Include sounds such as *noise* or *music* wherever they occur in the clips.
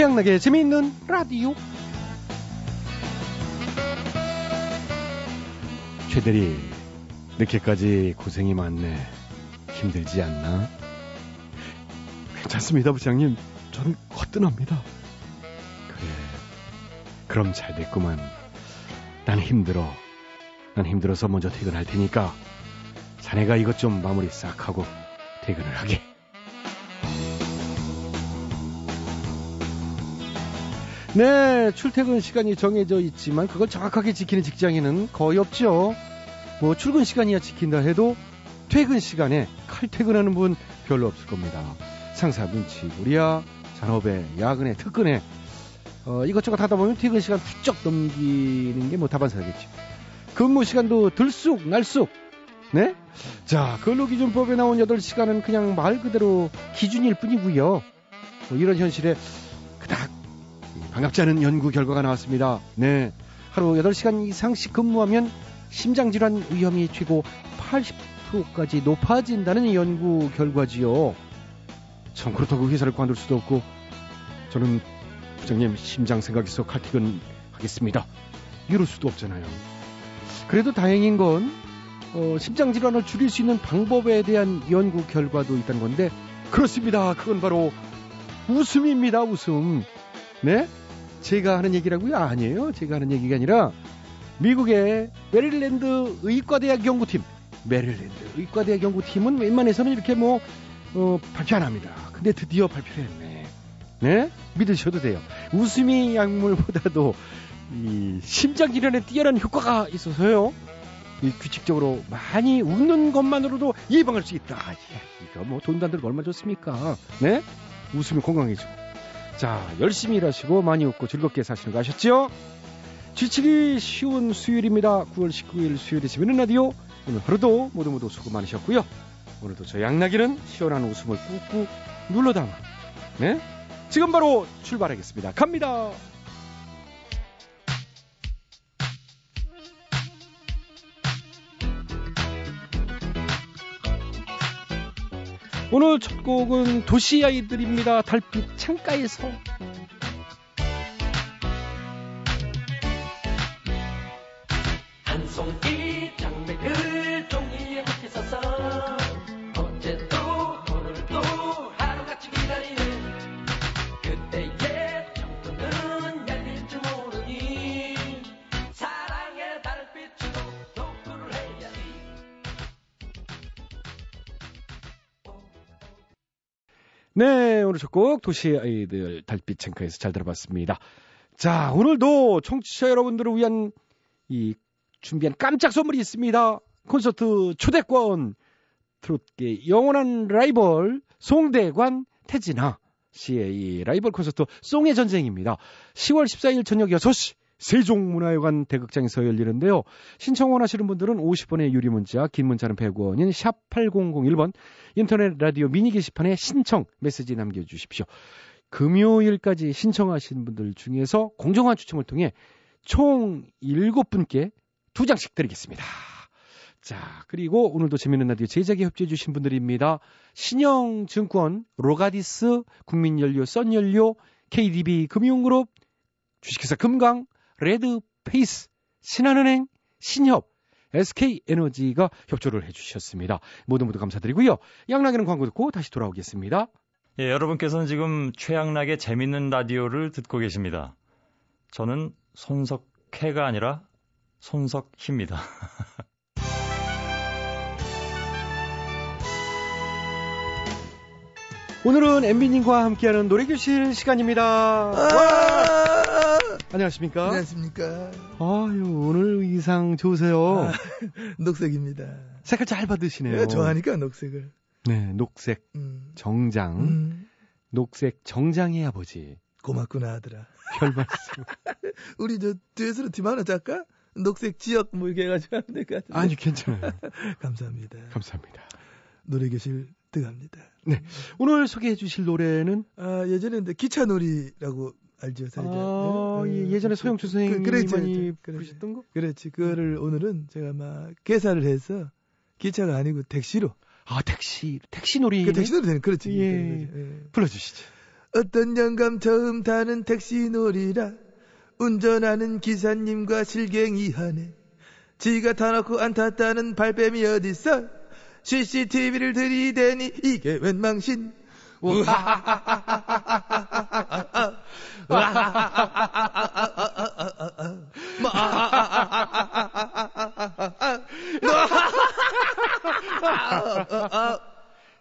최양락의 재미있는 라디오. 최대리, 늦게까지 고생이 많네. 힘들지 않나? 괜찮습니다, 부장님. 전 거뜬합니다. 그래. 그럼 잘 됐구만. 난 힘들어. 난 힘들어서 먼저 퇴근할 테니까 자네가 이것 좀 마무리 싹 하고 퇴근을 하게. 네, 출퇴근 시간이 정해져 있지만 그걸 정확하게 지키는 직장인은 거의 없죠. 뭐 출근 시간이야 지킨다 해도 퇴근 시간에 칼퇴근하는 분 별로 없을 겁니다. 상사 눈치 보리야, 잔업에, 야근에, 특근에 어, 이것저것 하다 보면 퇴근 시간 훌쩍 넘기는 게 뭐 다반사겠죠. 근무 시간도 들쑥 날쑥. 네? 자, 근로기준법에 나온 8시간은 그냥 말 그대로 기준일 뿐이고요. 뭐 이런 현실에 반갑지 않은 연구 결과가 나왔습니다. 네. 하루 8시간 이상씩 근무하면 심장질환 위험이 최고 80%까지 높아진다는 연구 결과지요. 참 그렇다고 회사를 관둘 수도 없고 저는 부장님 심장 생각해서 칼퇴근 하겠습니다. 이럴 수도 없잖아요. 그래도 다행인 건 어, 심장 질환을 줄일 수 있는 방법에 대한 연구 결과도 있다는 건데 그렇습니다. 그건 바로 웃음입니다. 웃음. 네? 제가 하는 얘기라고요? 아니에요. 제가 하는 얘기가 아니라 미국의 메릴랜드 의과대학 연구팀 메릴랜드 의과대학 연구팀은 웬만해서는 이렇게 뭐 어, 발표 안 합니다. 근데 드디어 발표를 했네. 네? 믿으셔도 돼요. 웃음이 약물보다도 이 심장 질환에 뛰어난 효과가 있어서요. 이 규칙적으로 많이 웃는 것만으로도 예방할 수 있다. 예, 이거 뭐 돈도 안 들고 얼마 좋습니까? 네? 웃으면 건강해지고. 자, 열심히 일하시고 많이 웃고 즐겁게 사시는 거 아셨죠? 지치기 쉬운 수요일입니다. 9월 19일 수요일에 재밌는 라디오. 오늘 하루도 모두 모두 수고 많으셨고요. 오늘도 저 양나기는 시원한 웃음을 꾹꾹 눌러 담아. 네? 지금 바로 출발하겠습니다. 갑니다. 오늘 첫 곡은 도시 아이들입니다. 달빛 창가에서. 한 송이 장 네, 오늘 첫 곡 도시 아이들 달빛 창가에서 잘 들어봤습니다. 자, 오늘도 청취자 여러분들을 위한 이 준비한 깜짝 선물이 있습니다. 콘서트 초대권 트롯계 영원한 라이벌 송대관 태진아 씨의 이 라이벌 콘서트 송의 전쟁입니다. 10월 14일 저녁 6시 세종문화회관 대극장에서 열리는데요. 신청 원 하시는 분들은 50원의 유리 문자, 긴 문자는 100원인 샵 8001번 인터넷 라디오 미니 게시판에 신청 메시지 남겨 주십시오. 금요일까지 신청하신 분들 중에서 공정한 추첨을 통해 총 7분께 두 장씩 드리겠습니다. 자, 그리고 오늘도 재밌는 라디오 제작에 협조해 주신 분들입니다. 신영증권, 로가디스, 국민연료, 썬연료, KDB 금융그룹, 주식회사 금강, 레드페이스, 신한은행, 신협, SK에너지가 협조를 해주셨습니다. 모두 모두 감사드리고요. 양락에는 광고 듣고 다시 돌아오겠습니다. 예, 여러분께서는 지금 최양락의 재밌는 라디오를 듣고 계십니다. 저는 손석해가 아니라 손석희입니다. *laughs* 오늘은 엠비님과 함께하는 노래교실 시간입니다. 와! 안녕하십니까? 안녕하십니까. 아유, 오늘 의상 좋으세요. 아, *laughs* 녹색입니다. 색깔 잘 받으시네요. 좋아하니까 녹색을. 네, 녹색 음. 정장, 음, 녹색 정장의 아버지. 고맙구나 하더라. 별 말씀. *laughs* 우리 저 뒤에서 팀 하나 짤까? 녹색 지역 뭐 이렇게 해가지고 하면 될 것 같은데. 아니, 괜찮아요. *laughs* 감사합니다. 감사합니다. 노래교실 들어갑니다. 네. 오늘 소개해 주실 노래는 아 예전에 기차놀이라고 알죠, 사이자. 아, 네, 예, 네. 예 전에 서영주 선생님이 그, 그랬죠, 많이 그랬죠. 부르셨던 거? 그렇지. 그거를 오늘은 제가 막 개사를 해서 기차가 아니고 택시로. 아, 택시, 택시 놀이. 그 택시놀이 되는 그렇지. 예. 예. 불러주시죠. 어떤 영감 처음 타는 택시 놀이라 운전하는 기사님과 실갱이하네 지가 타놓고 안 탔다는 발뺌이 어딨어 CCTV를 들이대니 이게 웬 망신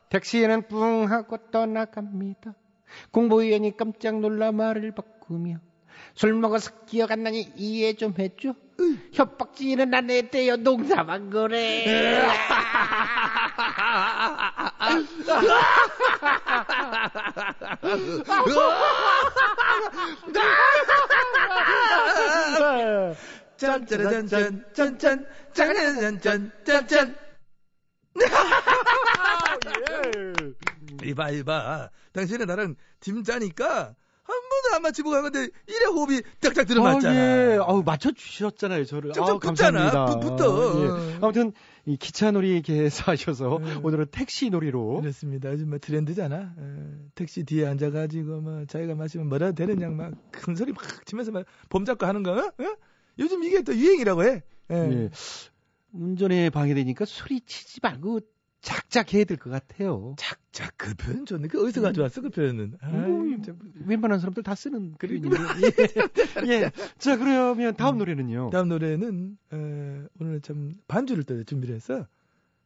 택시에는 뿡 하고 떠나갑니다. 공보위원이 깜짝 놀라 말을 바꾸며 술 먹어서 기억 안 나니 이해 좀 해줘. 협박지는 안 했대요. 농담한 거래. *laughs* 짠짜라짠짠 짠짠 짠짠짠 짠짠 이봐 이봐 당신은 나랑 팀 짜니까 한 번도 안 맞히고 간 건데 이래 호흡이 딱딱 들어맞잖아 아, 예. 아우, 맞춰 주셨잖아요, 저를. 쭉쭉 아우, 붙잖아. 붙- 붙어. 예. 아무튼, 이 기차놀이 계에서 하셔서 음. 오늘은 택시놀이로. 그렇습니다 요즘 뭐 트렌드잖아 어, 택시 뒤에 앉아가지고 뭐 자기가 마시면 뭐라도 되는 양막 큰 소리 막 치면서 막봄 잡고 하는 거 어? 어? 요즘 이게 또 유행이라고 해 예. 예. 운전에 방해되니까 소리 치지 말고 작작 해야 될 것 같아요. 작작 그 표현 좋네 그 어디서 가져왔어 그 표현은 아이, 뭐, 참. 웬만한 사람들 다 쓰는 그래. 표현인데. 예. *laughs* 예. 자, 그러면 다음 노래는요. 다음 노래는 어, 오늘 참 반주를 또 준비를 해서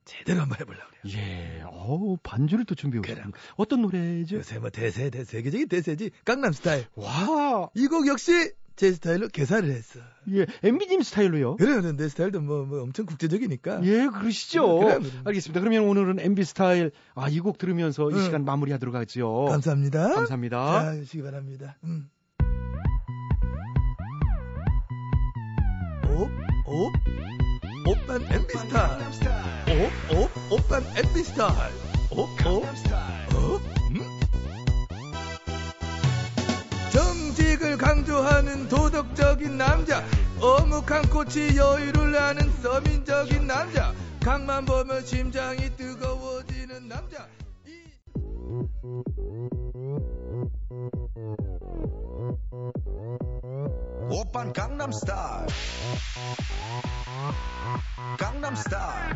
제대로 한번 해보려고 그래요. 예. 어우, 반주를 또 준비해 그래. 오셨습니다. 어떤 노래죠? 요새 뭐 대세 대세 세계적인 대세지 강남스타일 와. 이 곡 역시 제 스타일로 개사를 했어. 예. MB님 스타일로요? 그래 내 스타일도 뭐, 뭐 엄청 국제적이니까. 예, 그러시죠. 그래, 그래. 알겠습니다. 그러면 오늘은 MB 스타일 아, 이 곡 들으면서 이 응. 시간 마무리하도록 하죠. 감사합니다. 감사합니다. 자, 하시기 바랍니다. 음. 오, 오, 오빤 MB 스타일. 오, 오, 오빤 MB 스타일. 오, 오, 오, 음? 정직을 강조하는 도덕적인 남자. 어묵한 꽃이 여유를 아는 서민적인 남자. 강만 보면 심장이 뜨거워지는 남자. 이... 오빤 강남스타일 강남스타일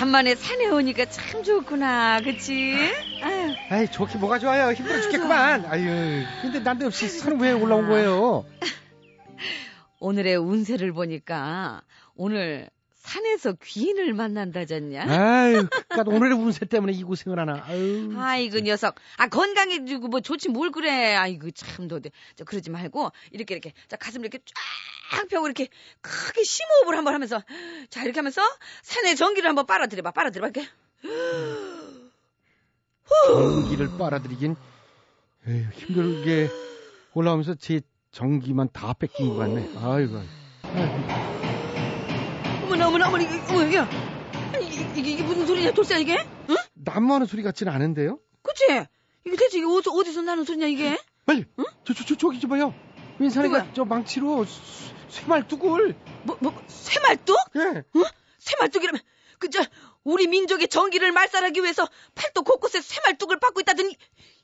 간만에 산에 오니까 참 좋구나. 그치? 아유, 아이, 좋게 뭐가 좋아요. 힘들어 죽겠구만. 아유, 근데 난데없이 산 위에 올라온 거예요. *laughs* 오늘의 운세를 보니까 오늘 산에서 귀인을 만난다잖냐? 아유, 그니까 오늘의 운세 때문에 이 고생을 하나. 아유. 아이고 녀석. 아 건강해지고 뭐 좋지 뭘 그래. 아이고 참 너도 저 그러지 말고 이렇게 이렇게 자 가슴 이렇게 쫙 펴고 이렇게 크게 심호흡을 한번 하면서 자 이렇게 하면서 산의 전기를 한번 빨아들여 봐. 빨아들여 봐. 이렇게. 전기를 빨아들이긴 에휴, 힘들게 올라오면서 제 전기만 다 뺏긴 것 같네. 아이고. 어머나 어머나 어머나 이게 어머 야. 아니 이게, 이게, 무슨 소리냐 돌쇠야 이게? 응? 남무하는 소리 같지는 않은데요? 그치? 이게 대체 이게 어디서, 어디서 나는 소리냐 이게? 빨리, 저, 저, 저, 저기 좀 봐요. 누구야? 저 망치로 쇠- 쇠말뚝을, 뭐, 뭐, 새말뚝? 예. 새말뚝이라면 그저 우리 민족의 정기를 말살하기 위해서 팔도 곳곳에 새말뚝을 받고 있다더니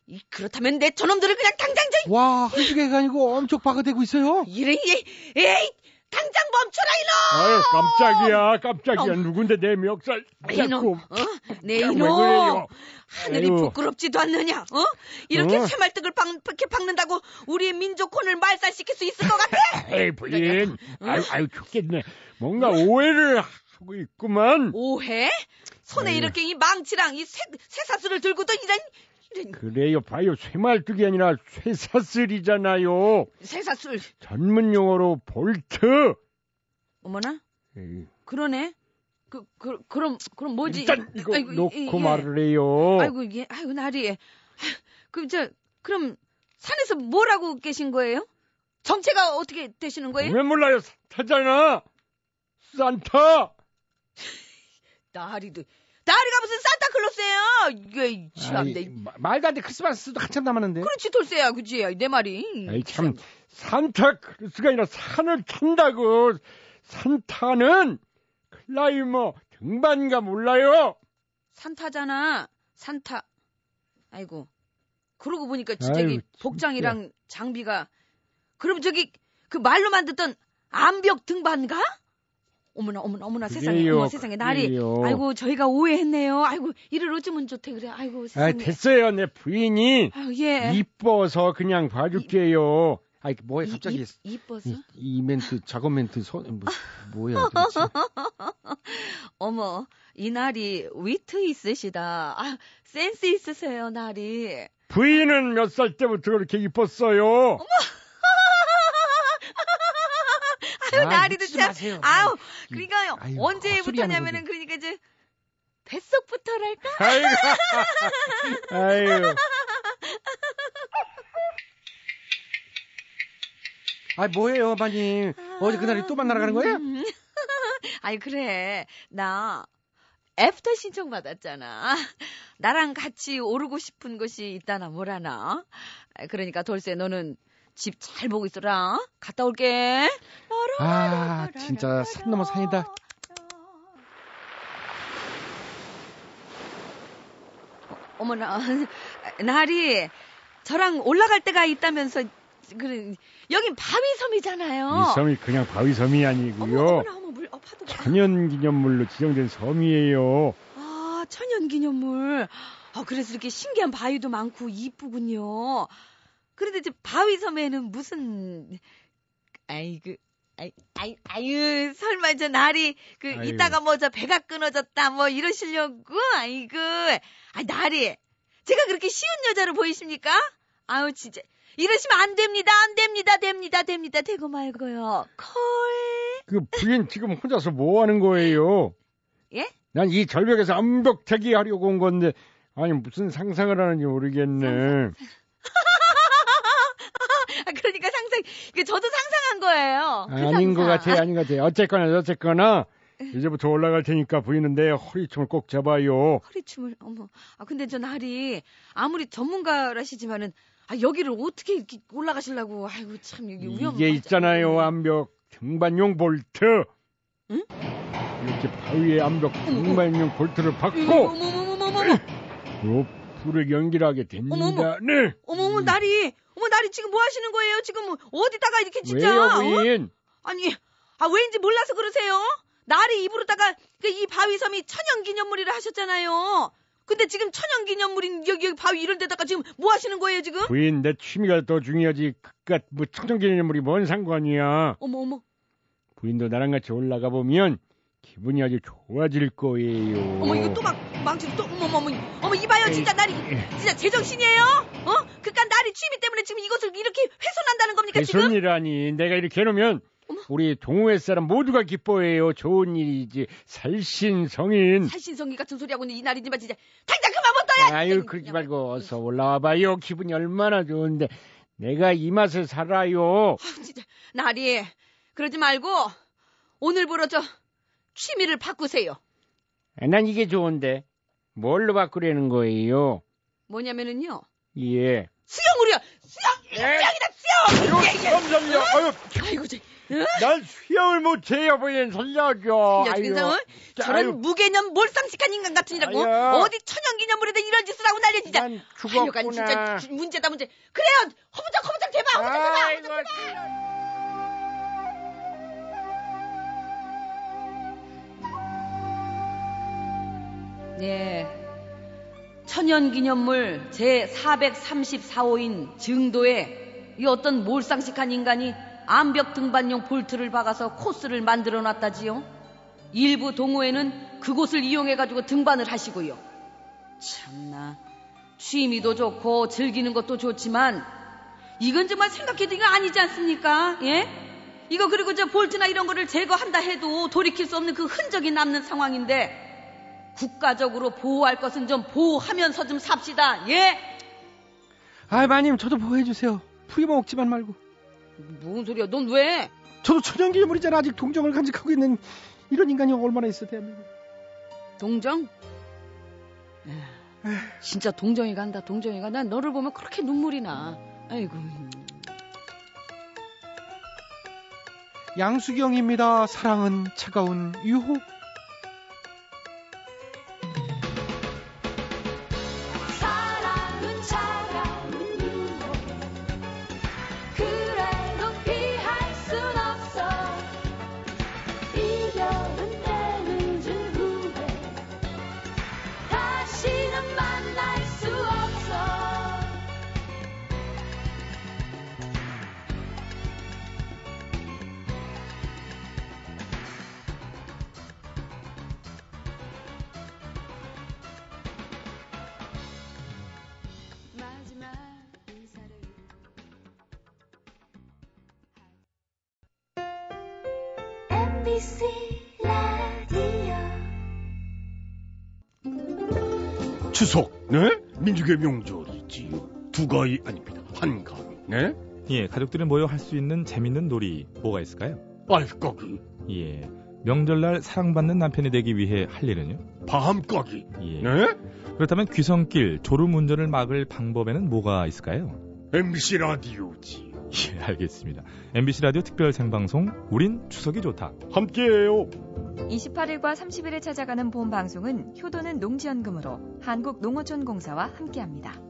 이, 그렇다면 내 저놈들을 그냥 당장 저 와, 한두 개가 아니고 엄청 박아대고 있어요. 이래 에이, 에이 당장 멈춰라 아유, 깜짝이야, 깜짝이야. 어머. 누군데 내 멱살 이놈 잡고. 어? 내왜 이놈? 하늘이 아유. 부끄럽지도 않느냐 어? 이렇게 어? 새말뚝을 박, 이렇게 박는다고 우리의 민족 혼을 말살시킬 수 있을 것 같아 *laughs* 에이, 부인. 아유, 아유, 죽겠네. 뭔가 오해를 하고 있구만. 오해? 손에 아유. 이렇게 이 망치랑 이 쇠, 쇠사슬을 들고도 이런 그래요, 봐요. 쇠말뚝이 아니라 쇠사슬이잖아요. 쇠사슬. 전문 용어로 볼트. 어머나 에이, 그러네. 그, 그 그럼 그럼 뭐지? 일단 이거 아이고, 이- 놓고 이- 예. 말을 해요. 아이고 이게 아이고 나리. *laughs* 그 저 그럼 산에서 뭘 하고 계신 거예요? 정체가 어떻게 되시는 거예요? 왜 몰라요? 산타잖아. 산타. *laughs* 나리도 나리가 무슨 산타클로스예요? 이게 참내. 말도 안 돼. 크리스마스도 한참 남았는데. 그렇지 돌쇠야 그지 내 말이. 아이 참 산타크루스가 아니라 산을 탄다고. 산타는 클라이머 등반가 몰라요. 산타잖아. 산타. 아이고. 그러고 보니까 진짜 이 복장이랑 장비가 그럼 저기 그 말로만 듣던 암벽 등반가? 어머나 어머나 어머나 세상에 그래요, 어머 세상에 날이 그래요. 아이고 저희가 오해했네요. 아이고 이를 어쩌면 좋대 그래. 아이고 아 세상에. 됐어요. 내 부인이 아유 예. 이뻐서 그냥 봐줄게요. 아이 뭐야 이- 갑자기 이, 이뻐서? 이, 이 멘트 작업 멘트 소, 뭐, 뭐야 도대체. *laughs* 어머 이 날이 위트 있으시다. 아 센스 있으세요 날이. 부인은 몇 살 때부터 그렇게 이뻤어요? 아유 아, 나리도 참. 마세요. 아우 그러니까 아유, 언제부터냐면은 그러니까 이제 뱃속부터랄까? 아이고, 아이고. 아 뭐예요 마님. 어제 그날이 또 만나러 가는 거예요? 음. *laughs* 아니 그래 나 애프터 신청 받았잖아. 나랑 같이 오르고 싶은 곳이 있다나 뭐라나. 아, 그러니까 돌쇠 너는 집 잘 보고 있어라. 갔다 올게. 아 진짜 산 넘어 산이다. 어머나 날이 저랑 올라갈 때가 있다면서 그래 여긴 바위섬이잖아요. 이 섬이 그냥 바위섬이 어머 아니고요. 어머나 어머 물 어, 파도. 천연기념물로 지정된 섬이에요. 아, 천연기념물. 아, 그래서 이렇게 신기한 바위도 많고 이쁘군요. 그런데 이제 바위 섬에는 무슨 아이고 아이, 아이, 아유, 설마 저 날이, 그, 아유. 이따가 뭐 저 배가 끊어졌다, 뭐 이러시려고? 아이고. 아, 날이. 제가 그렇게 쉬운 여자로 보이십니까? 아우, 진짜. 이러시면 안 됩니다, 안 됩니다, 됩니다, 됩니다, 되고 말고요. 콜. 그 부인 지금 혼자서 뭐 하는 거예요? 예? 난 이 절벽에서 암벽타기 하려고 온 건데, 아니, 무슨 상상을 하는지 모르겠네. 아, 그 저도 상상한 거예요. 그 아닌 것 상상. 같아, 아닌 것 같아. 어쨌거나, 어쨌거나, 이제부터 올라갈 테니까 내 허리춤을 꼭 잡아요. 허리춤을 어머 아 근데 저 날이 아무리 전문가라시지만은 아 여기를 어떻게 이렇게 올라가시려고 아이고 참 여기 위험 이게 있잖아요, 암벽 등반용 볼트. 응? 이렇게 바위에 암벽 등반용 볼트를 박고, 어머 어머 어머 어머 어머 로프를 연결하게 어머. 됩니다. 네. 어머 어머 날이 어머 날이 지금 뭐 하시는 거예요 지금 어디다가 이렇게 진짜 왜요, 어? 부인? 아니 아 왠지 몰라서 그러세요 날이 입으로다가 그 이 바위섬이 천연기념물이라 하셨잖아요 근데 지금 천연기념물인 여기, 여기 바위 이런 데다가 지금 뭐 하시는 거예요 지금 부인, 내 취미가 더 중요하지. 그깟 뭐 천정기념물이 뭔 상관이야. 어머 어머 부인도 나랑 같이 올라가 보면 기분이 아주 좋아질 거예요. 어머 이거 또 막 망치 또 어머 어머 이봐요 진짜 날이 진짜 제정신이에요? 어? 그깟 날이 취미 때문에 지금 이것을 이렇게 훼손한다는 겁니까 지금? 개손이라니 내가 이렇게 해놓으면 어머. 우리 동호회 사람 모두가 기뻐해요. 좋은 일이지. 살신성인. 살신성이 같은 소리 하고 있는 이 날이지만 진짜 당장 그만 못둬야 아유 그러지 말고 어서 올라와봐요. 기분이 얼마나 좋은데 내가 이 맛을 살아요. 진짜 날이 그러지 말고 오늘부로 저 취미를 바꾸세요. 아, 난 이게 좋은데 뭘로 바꾸려는 거예요? 뭐냐면은요 예. 수영으로요. 수영 수영이다 수영. 예, 예. 좀 살려. 아유, 아이고 저난 수영을 못해요. 부인 살려줘. 아유, 저런 아유, 무개념 몰상식한 인간 같으니라고 아유. 어디 천연기념물에다 이런 짓을 하고 난리 진짜. 난 죽었구나. 진짜 주- 문제다 문제. 그래요. 허무적 허무적 대박. 허무적 대박. 아이고, 네. 천연기념물 제434호인 증도에 이 어떤 몰상식한 인간이 암벽 등반용 볼트를 박아서 코스를 만들어 놨다지요. 일부 동호회는 그곳을 이용해가지고 등반을 하시고요. 참나, 취미도 좋고 즐기는 것도 좋지만 이건 정말 생각해도 이거 아니지 않습니까? 예? 이거 그리고 저 볼트나 이런 거를 제거한다 해도 돌이킬 수 없는 그 흔적이 남는 상황인데 국가적으로 보호할 것은 좀 보호하면서 좀 삽시다. 예? 아이 마님 저도 보호해 주세요. 풀이만 먹지만 말고. 무슨 소리야? 넌 왜? 저도 천연기념물이잖아. 아직 동정을 간직하고 있는 이런 인간이 얼마나 있어 대한민국. 동정? 에휴, 진짜 동정이 간다. 동정이 가. 난 너를 보면 그렇게 눈물이 나. 아이고. 양수경입니다. 사랑은 차가운 유혹. 추석, 네? 민족의 명절이지요. 두 가위 아닙니다. 한 가위, 네? 예, 가족들이 모여 할 수 있는 재밌는 놀이 뭐가 있을까요? 알까기, 예, 명절날 사랑받는 남편이 되기 위해 할 일은요? 밤까기, 예. 네? 그렇다면 귀성길 졸음 운전을 막을 방법에는 뭐가 있을까요? MBC 라디오지. *laughs* 예, 알겠습니다. MBC 라디오 특별 생방송 우린 추석이 좋다. 함께해요. 28일과 30일에 찾아가는 본 방송은 효도는 농지연금으로 한국농어촌공사와 함께합니다.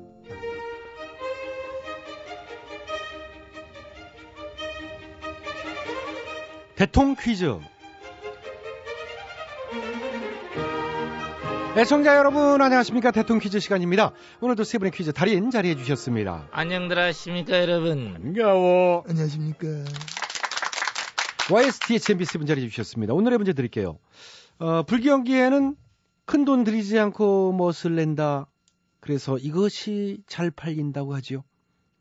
대통 퀴즈. 애청자 여러분 안녕하십니까 대통 퀴즈 시간입니다. 오늘도 세 분의 퀴즈 달인 자리해 주셨습니다. 안녕들 하십니까 여러분 반가워. 안녕하십니까. YSTHMB 세분 자리해 주셨습니다. 오늘의 문제 드릴게요. 어, 불경기에는 큰 돈 들이지 않고 멋을 낸다. 그래서 이것이 잘 팔린다고 하지요.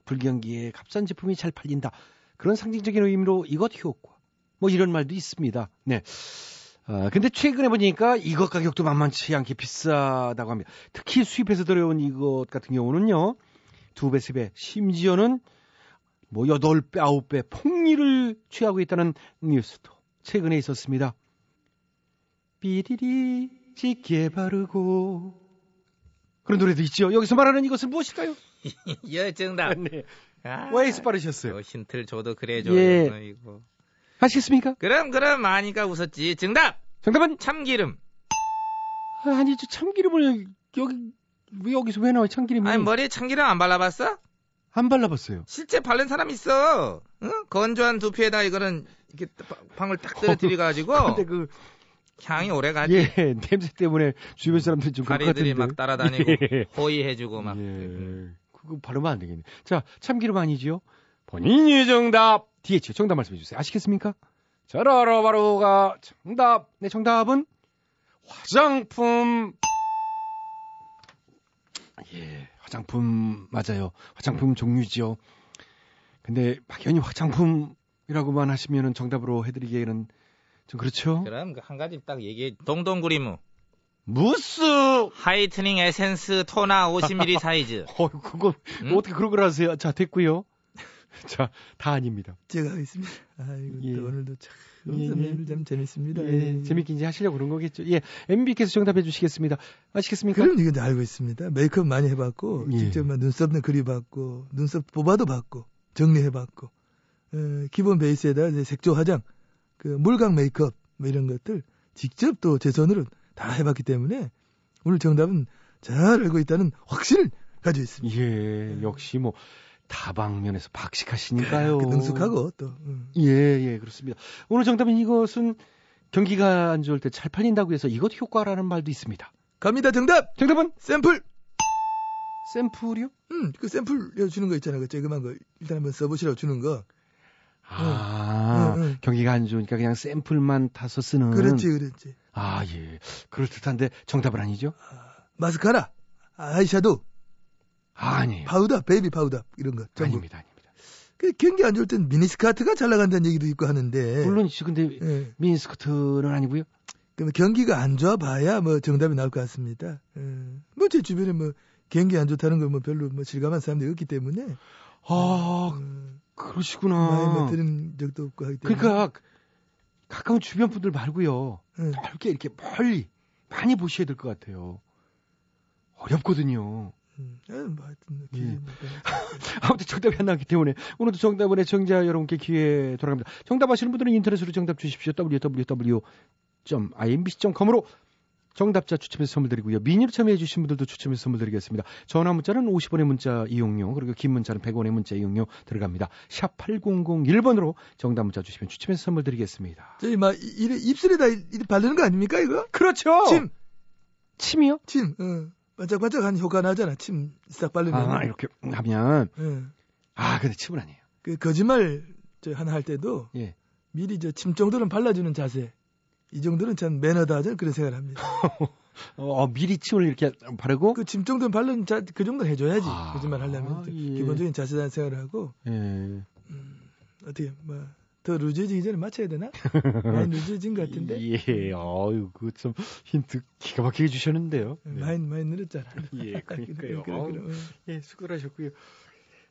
불경기에 값싼 제품이 잘 팔린다. 그런 상징적인 의미로 이것 효과. 뭐 이런 말도 있습니다. 네. 아, 근데 최근에 보니까 이것 가격도 만만치 않게 비싸다고 합니다. 특히 수입해서 들여온 이것 같은 경우는요. 두 배, 세 배, 심지어는 뭐 여덟 배, 아홉 배 폭리를 취하고 있다는 뉴스도 최근에 있었습니다. 삐리리 짙게 바르고 그런 노래도 있죠. 여기서 말하는 이것은 무엇일까요? *laughs* 예 정답 네. 아, 와이스 빠르셨어요. 어, 힌트를 줘도 그래줘요 예. 아시겠습니까? 그럼 그럼 아니까 웃었지 정답 정답은 참기름 아, 아니죠. 참기름을 여기 왜 여기서 왜 나와요? 참기름이 아니 머리에 참기름 안 발라봤어? 안 발라봤어요. 실제 바른 사람 있어 응? 건조한 두피에다 이거는 이렇게 바- 방울 딱 떨어뜨려가지고 *laughs* 근데 그 향이 오래 가지 예, 냄새 때문에 주변 사람들이 좀 가리들이. 막 따라다니고 예. 호의해주고 막 예. 그거 바르면 안 되겠네. 자, 참기름 아니지요? 본인이 정답. DH 정답 말씀해 주세요. 아시겠습니까? 자라라 바로가 정답. 네, 정답은 화장품. 예, 화장품 맞아요. 화장품 종류지요. 근데 막연히 화장품이라고만 하시면은 정답으로 해드리기에는 좀 그렇죠. 그럼 그 한 가지 딱 얘기해 동동구리무 무스. whitening 에센스 토너 50ml 사이즈 어, 그거 응? 어떻게 그런 걸 하세요? 자, 됐고요. *laughs* 자, 다 아닙니다. 제가 하겠습니다. 아이고, 예. 또 오늘도 참, 예, 선배님 참 재밌습니다. 예, 재밌게 이제 하시려고 그런 거겠죠. 예, MB께서 정답해 주시겠습니다. 아시겠습니까? 그럼 이건 다 알고 있습니다. 메이크업 많이 해봤고, 예. 직접 막 눈썹도 그려봤고, 눈썹 뽑아도 봤고, 정리해봤고, 어, 기본 베이스에다 이제 색조 화장, 그 물광 메이크업, 뭐 이런 것들 직접 또 제 손으로 다 해봤기 때문에 오늘 정답은 잘 알고 있다는 확신을 가지고 있습니다. 예, 역시 뭐 다방면에서 박식하시니까요. 그 능숙하고 또 음. 예, 예, 그렇습니다. 오늘 정답은 이것은 경기가 안 좋을 때 잘 팔린다고 해서 이것 효과라는 말도 있습니다. 갑니다 정답 정답은 샘플 샘플이요? 음, 그 샘플 주는 거 있잖아요. 그 쬐그만 거 일단 한번 써보시라고 주는 거. 아, 응, 응. 경기가 안 좋으니까 그냥 샘플만 타서 쓰는. 그렇지, 그렇지. 아, 예. 그럴 듯한데 정답은 아니죠? 마스카라, 아이샤도우, 아, 아니에요. 파우더, 베이비 파우더 이런 거. 전부. 아닙니다, 아닙니다. 그 경기 안 좋을 땐 미니스카트가 잘 나간다는 얘기도 있고 하는데. 물론이죠. 근데 예. 미니스커트는 아니고요. 그럼 경기가 안 좋아 봐야 뭐 정답이 나올 것 같습니다. 뭐 제 주변에 뭐 경기 안 좋다는 걸 뭐 별로 뭐 실감한 사람들이 없기 때문에 아, 음, 그러시구나. 많이 뭐 들은 적도 없고 하기 때문에. 그러니까 가까운 주변 분들 말고요. 예. 넓게 이렇게 멀리 많이 보셔야 될 것 같아요. 어렵거든요. 음, 예, 뭐 하여튼 뭐 예. 뭐 *laughs* 아무튼 정답이 안 나왔기 때문에 오늘도 정답은 애청자 여러분께 기회 돌아갑니다. 정답 아시는 분들은 인터넷으로 정답 주십시오. www.imbc.com으로 정답자 추첨해서 선물 드리고요. 미니로 참여해 주신 분들도 추첨해서 선물 드리겠습니다. 전화 문자는 50원의 문자 이용료 그리고 긴 문자는 100원의 문자 이용료 들어갑니다. 샵 8001번으로 정답 문자 주시면 추첨해서 선물 드리겠습니다. 저희 막 이- 입술에다 이- 이래 바르는 거 아닙니까 이거? 그렇죠. 침, 침이요? 침, 어. 반짝반짝한 효과 나잖아. 침 싹 바르면. 아, 이렇게 하면 예. 아, 근데 침은 아니에요. 그 거짓말 저 하나 할 때도 예. 미리 저 침 정도는 발라주는 자세. 이 정도는 참 매너다 저는 그런 생각을 합니다. *laughs* 어, 미리 침을 이렇게 바르고 그 침 정도는 바르는 자, 그 정도는 해줘야지. 아, 거짓말 하려면 좀 예. 기본적인 자세다는 생각을 하고 예. 어떻게 뭐 더 루즈해지기 전에 맞춰야 되나? *laughs* 많이 루즈해진 것 같은데. 예, 어유, 그좀 힌트 기가 막히게 주셨는데요. 네. 많이 많이 늘었잖아. 예, *laughs* 그러니까요. 그래, 그래, 그래, 어. 예, 수고하셨고요.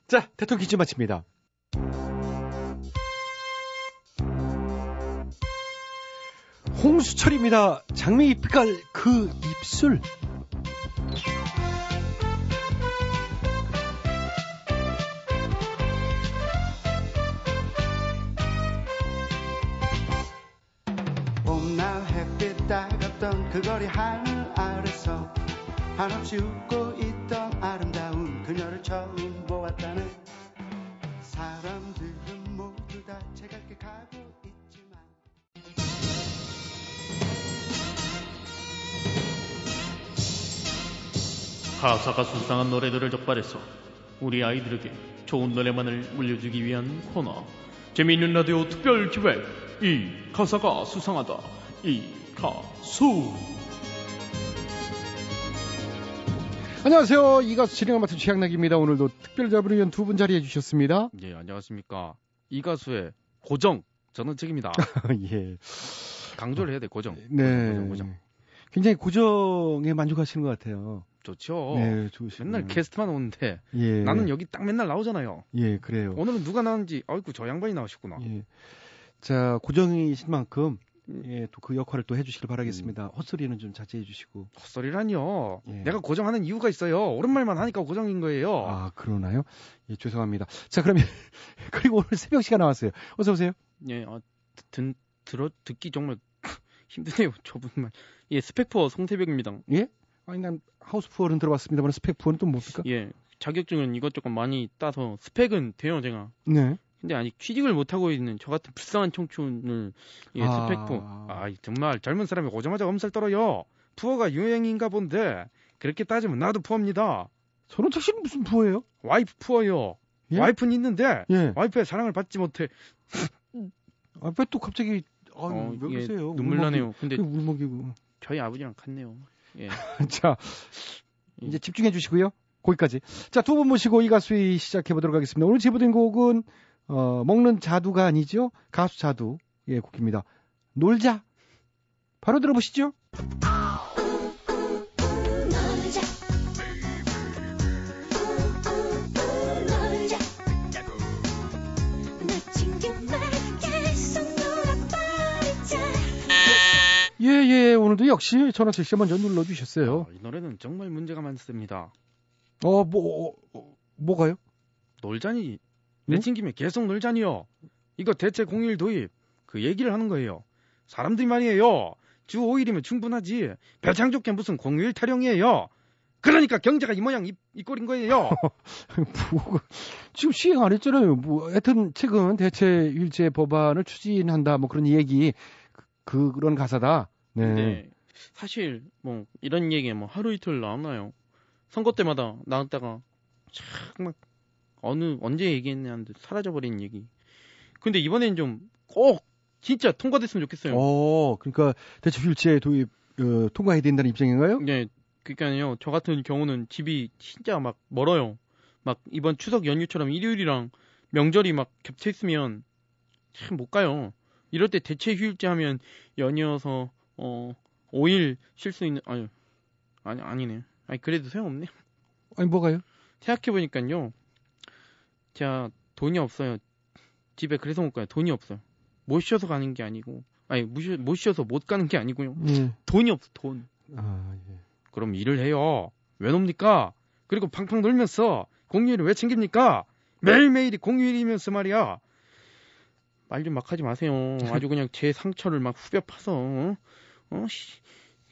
자, 대통령 퀴즈 마칩니다. 홍수철입니다. 장미 잎깔 그 입술. 하늘 아래서 한없이 웃고 있던 아름다운 그녀를 처음 보았다네 사람들은 모두 다 제갈게 가고 있지만 가사가 수상한 노래들을 적발해서 우리 아이들에게 좋은 노래만을 물려주기 위한 코너. 재미있는 라디오 특별 기획. 이 가사가 수상하다. 이 가수 안녕하세요. 이 가수 진행을 맡은 최양락입니다. 오늘도 특별 위한 두분 자리해 주셨습니다. 예, 안녕하십니까. 이 가수의 고정. 저는 책입니다. *laughs* 예. 강조를 해야 돼, 고정. 네. 고정, 고정. 굉장히 고정에 만족하시는 것 같아요. 좋죠. 네, 좋으시네요. 맨날 게스트만 오는데 예. 나는 여기 딱 맨날 나오잖아요. 예, 그래요. 오늘은 누가 나왔는지 아이고 저 양반이 나오셨구나. 예. 자, 고정이신 만큼 예, 또 그 역할을 또 해주시길 바라겠습니다. 헛소리는 좀 자제해 주시고. 헛소리라니요. 예. 내가 고정하는 이유가 있어요. 오랜만만 하니까 고정인 거예요. 아, 그러나요? 예, 죄송합니다. 자, 그러면 *laughs* 그리고 오늘 새벽 시간 나왔어요. 어서 오세요. 예, 아, 듣, 들어 듣기 정말 *laughs* 힘드네요. 저분만. 예, 스펙포 송태벽입니다. 예? 아니 난 하우스푸어는 들어봤습니다만 스펙푸어는 또 뭡니까? 예, 자격증은 이것저것 많이 따서 스펙은 돼요, 제가. 네. 근데 아직 취직을 못 하고 있는 저 같은 불쌍한 청춘을 예, 아. 스펙포. 아, 정말 젊은 사람이 오자마자 엄살 떨어요. 푸어가 유행인가 본데 그렇게 따지면 나도 푸어입니다. 손원택 씨는 무슨 푸어예요? 와이프 푸어요. 예? 와이프는 있는데 예. 와이프의 사랑을 받지 못해. 아, 왜또 갑자기 아, 어, 왜 그러세요? 눈물 울먹이- 나네요. 근데 그 울먹이고. 저희 아버지랑 같네요. 예. *laughs* 자, 이제 집중해 주시고요. 거기까지. 자, 두 분 모시고 이 가수의 시작해 보도록 하겠습니다. 오늘 제보된 곡은 어, 먹는 자두가 아니죠. 가수 자두. 예, 곡입니다. 놀자. 바로 들어보시죠. 예, 예. 오늘도 역시 전화철 씨 먼저 눌러 주셨어요. 이 노래는 정말 문제가 많습니다. 어, 뭐 어, 어, 뭐가요? 놀자니 네? 내친 김에 계속 놀자니요. 이거 대체 공휴일 도입 그 얘기를 하는 거예요. 사람들이 말이에요. 주 5일이면 충분하지. 배짱 좋게 무슨 공휴일 타령이에요. 그러니까 경제가 이 모양 이, 이 꼴인 거예요. *laughs* 뭐, 지금 시행 안 했잖아요. 뭐, 하여튼 최근 대체 일제 법안을 추진한다. 뭐 그런 얘기, 그, 그런 가사다. 네. 근데 사실 뭐 이런 얘기 뭐 하루 이틀 나왔나요? 선거 때마다 나왔다가 참막 어느 언제 얘기했냐는데 사라져버린 얘기. 근데 이번엔 좀 꼭 진짜 통과됐으면 좋겠어요. 어, 그러니까 대체 휴일제 도입 어, 통과해야 된다는 입장인가요? 네, 그러니까요. 저 같은 경우는 집이 진짜 막 멀어요. 막 이번 추석 연휴처럼 일요일이랑 명절이 막 겹쳐 있으면 참 못 가요. 이럴 때 대체 휴일제 하면 연이어서 어 5일 쉴 수 있는 아유 아니 아니네. 아니 그래도 소용없네. 아니 뭐가요? 생각해 보니까요. 제가 돈이 없어요. 집에 그래서 못 가요. 돈이 없어요. 못 쉬어서 가는 게 아니고 아니 못, 쉬- 쉬어서 못 가는 게 아니고요. 예. 돈이 없어 돈. 아, 예. 그럼 일을 해요. 왜 놉니까? 그리고 팡팡 놀면서 공휴일을 왜 챙깁니까? 매일매일이 공휴일이면서 말이야. 말 좀 막 하지 마세요. 아주 그냥 제 상처를 막 후벼 파서 어? 어, 씨.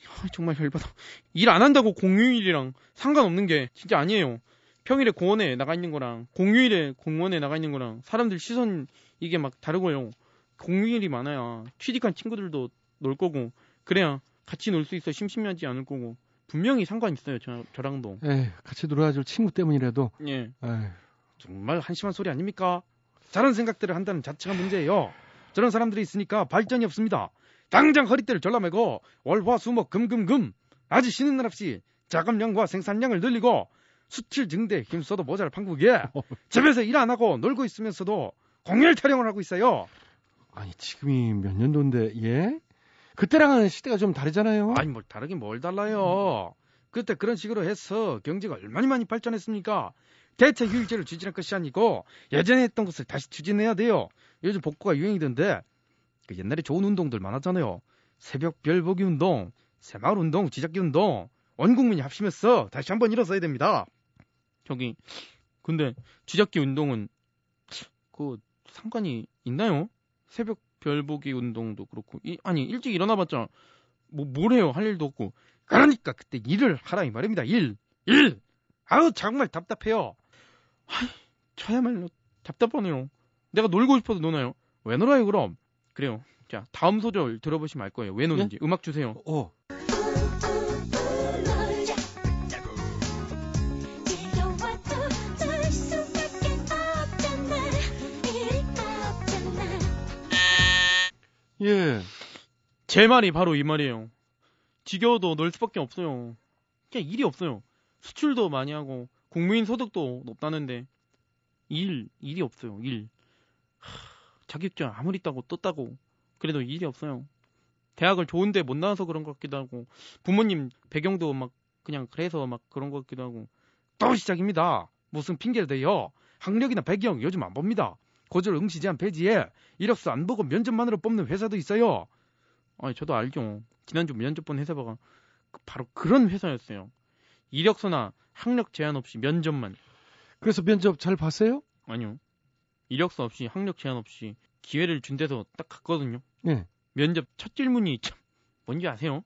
아, 정말 열받아. 일 안 한다고 공휴일이랑 상관없는 게 진짜 아니에요. 평일에 공원에 나가 있는 거랑 공휴일에 공원에 나가 있는 거랑 사람들 시선 이게 막 다르고요. 공휴일이 많아야 취직한 친구들도 놀 거고 그래야 같이 놀 수 있어 심심하지 않을 거고 분명히 상관 있어요. 저, 저랑도. 에이, 같이 놀아줄 친구 때문이라도. 예. 에이, 정말 한심한 소리 아닙니까? 저런 생각들을 한다는 자체가 문제예요. 저런 사람들이 있으니까 발전이 없습니다. 당장 허리띠를 절라매고 월화수목 금금금 아주 쉬는 날 없이 자금량과 생산량을 늘리고 수출 증대에 힘써도 모자랄 판국에 집에서 일 안 하고 놀고 있으면서도 공휴일 타령을 하고 있어요. 아니 지금이 몇 년도인데 예? 그때랑은 시대가 좀 다르잖아요. 아니 뭘 다르긴 뭘 달라요. 그때 그런 식으로 해서 경제가 얼마나 많이 발전했습니까? 대체 휴일제를 추진할 것이 아니고 예전에 했던 것을 다시 추진해야 돼요. 요즘 복구가 유행이던데 그 옛날에 좋은 운동들 많았잖아요. 새벽 별보기 운동, 새마을 운동, 지잡기 운동 온 국민이 합심해서 다시 한번 일어서야 됩니다. 저기 근데 쥐잡기 운동은 그 상관이 있나요? 새벽 별보기 운동도 그렇고 이, 아니 일찍 일어나봤자 뭐 뭘 해요 할 일도 없고 그러니까 그때 일을 하라 이 말입니다 일 일. 아우 정말 답답해요. 아이, 저야말로 답답하네요. 내가 놀고 싶어도 노나요? 왜 놀아요 그럼? 그래요. 자 다음 소절 들어보시면 알 거예요. 왜 노는지 음악 주세요. 어. 예. 제 말이 바로 이 말이에요. 지겨워도 놀 수밖에 없어요. 그냥 일이 없어요. 수출도 많이 하고 국민 소득도 높다는데 일 일이 없어요. 일 하, 자격증 아무리 따고 또 따고 그래도 일이 없어요. 대학을 좋은데 못 나와서 그런 것 같기도 하고 부모님 배경도 막 그냥 그래서 막 그런 것 같기도 하고 또 시작입니다. 무슨 핑계를 대요. 학력이나 배경 요즘 안 봅니다. 고졸 응시 제한 폐지에 이력서 안 보고 면접만으로 뽑는 회사도 있어요. 아니 저도 알죠. 지난주 면접 본 회사가 그- 바로 그런 회사였어요. 이력서나 학력 제한 없이 면접만. 그래서 면접 잘 봤어요? 아니요. 이력서 없이 학력 제한 없이 기회를 준 데서 딱 갔거든요. 예. 면접 첫 질문이 참 뭔지 아세요?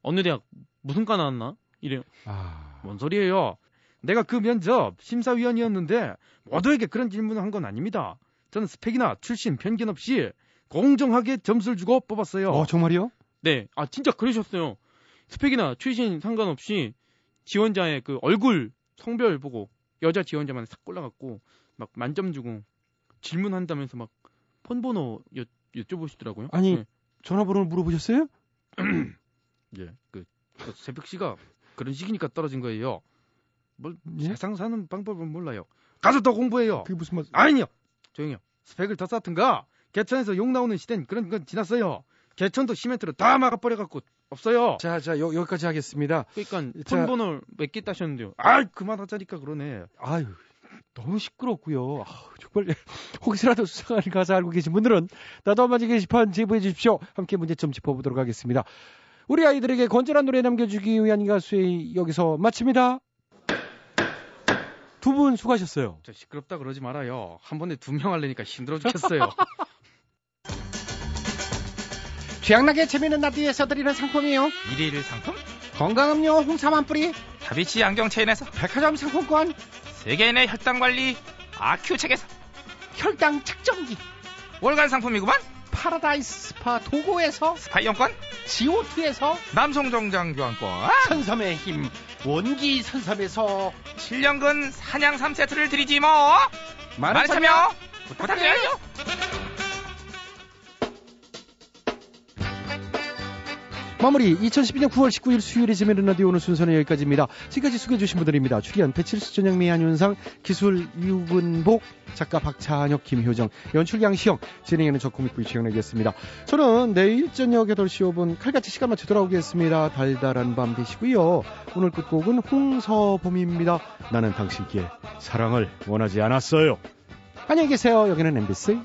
어느 대학 무슨 과 나왔나? 이래요. 아, 뭔 소리예요? 내가 그 면접 심사위원이었는데 모두에게 그런 질문을 한 건 아닙니다. 저는 스펙이나 출신 편견 없이 공정하게 점수를 주고 뽑았어요. 어 정말이요? 네, 아 진짜 그러셨어요. 스펙이나 출신 상관없이 지원자의 그 얼굴 성별 보고 여자 지원자만 싹 골라갖고 막 만점 주고 질문한다면서 막 폰번호 여, 여쭤보시더라고요. 아니 네. 전화번호를 물어보셨어요? *clears throat* 예, 그, 그 새벽 씨가 그런 식이니까 떨어진 거예요. 뭘 세상 사는 방법은 몰라요. 가서 더 공부해요. 그게 무슨 말? 아니요, 조용히요. 스펙을 더 쌓든가 개천에서 욕 나오는 시대는 그런 건 지났어요. 개천도 시멘트로 다 막아버려갖고 없어요. 자, 자 여, 여기까지 하겠습니다. 그러니까 자, 폰번호 몇개 따셨는데요. 아, 그만하자니까 그러네. 아유, 너무 시끄럽고요. 아, 정말 *laughs* 혹시라도 수상한 가사 알고 계신 분들은 나도 한마디 게시판 제보해 주십시오. 함께 문제점 짚어보도록 하겠습니다. 우리 아이들에게 건전한 노래 남겨주기 위한 가수의 여기서 마칩니다. 두 분 수고하셨어요. 저 시끄럽다 그러지 말아요. 한 번에 두명 하려니까 힘들어 죽겠어요. *laughs* 취향나게 재미있는 라디오에서 드리는 상품이요. 일일 상품? 건강음료 홍삼 한 뿌리, 다비치 안경 체인에서 백화점 상품권, 세계인의 혈당 관리 아큐 책에서 혈당 측정기, 월간 상품이구만. 파라다이스 스파 도고에서 스파 이용권, 지오투에서 남성 정장 교환권, 선섬의 힘 원기 선섬에서 7년근 산양삼 세트를 드리지 뭐. 많은 참여 부탁드려요. 마무리 2012년 9월 19일 수요일에 재미있는 라디오 오늘 순서는 여기까지입니다. 지금까지 소개해주신 분들입니다. 출연 배칠수 전영미 한윤상 기술 유근복 작가 박찬혁 김효정 연출 양시영 진행하는 저 코믹부의 최영락이었습니다. 저는 내일 저녁 8시 5분 칼같이 시간 맞춰 돌아오겠습니다. 달달한 밤 되시고요. 오늘 끝곡은 홍서범입니다. 나는 당신께 사랑을 원하지 않았어요. 안녕히 계세요. 여기는 MBC.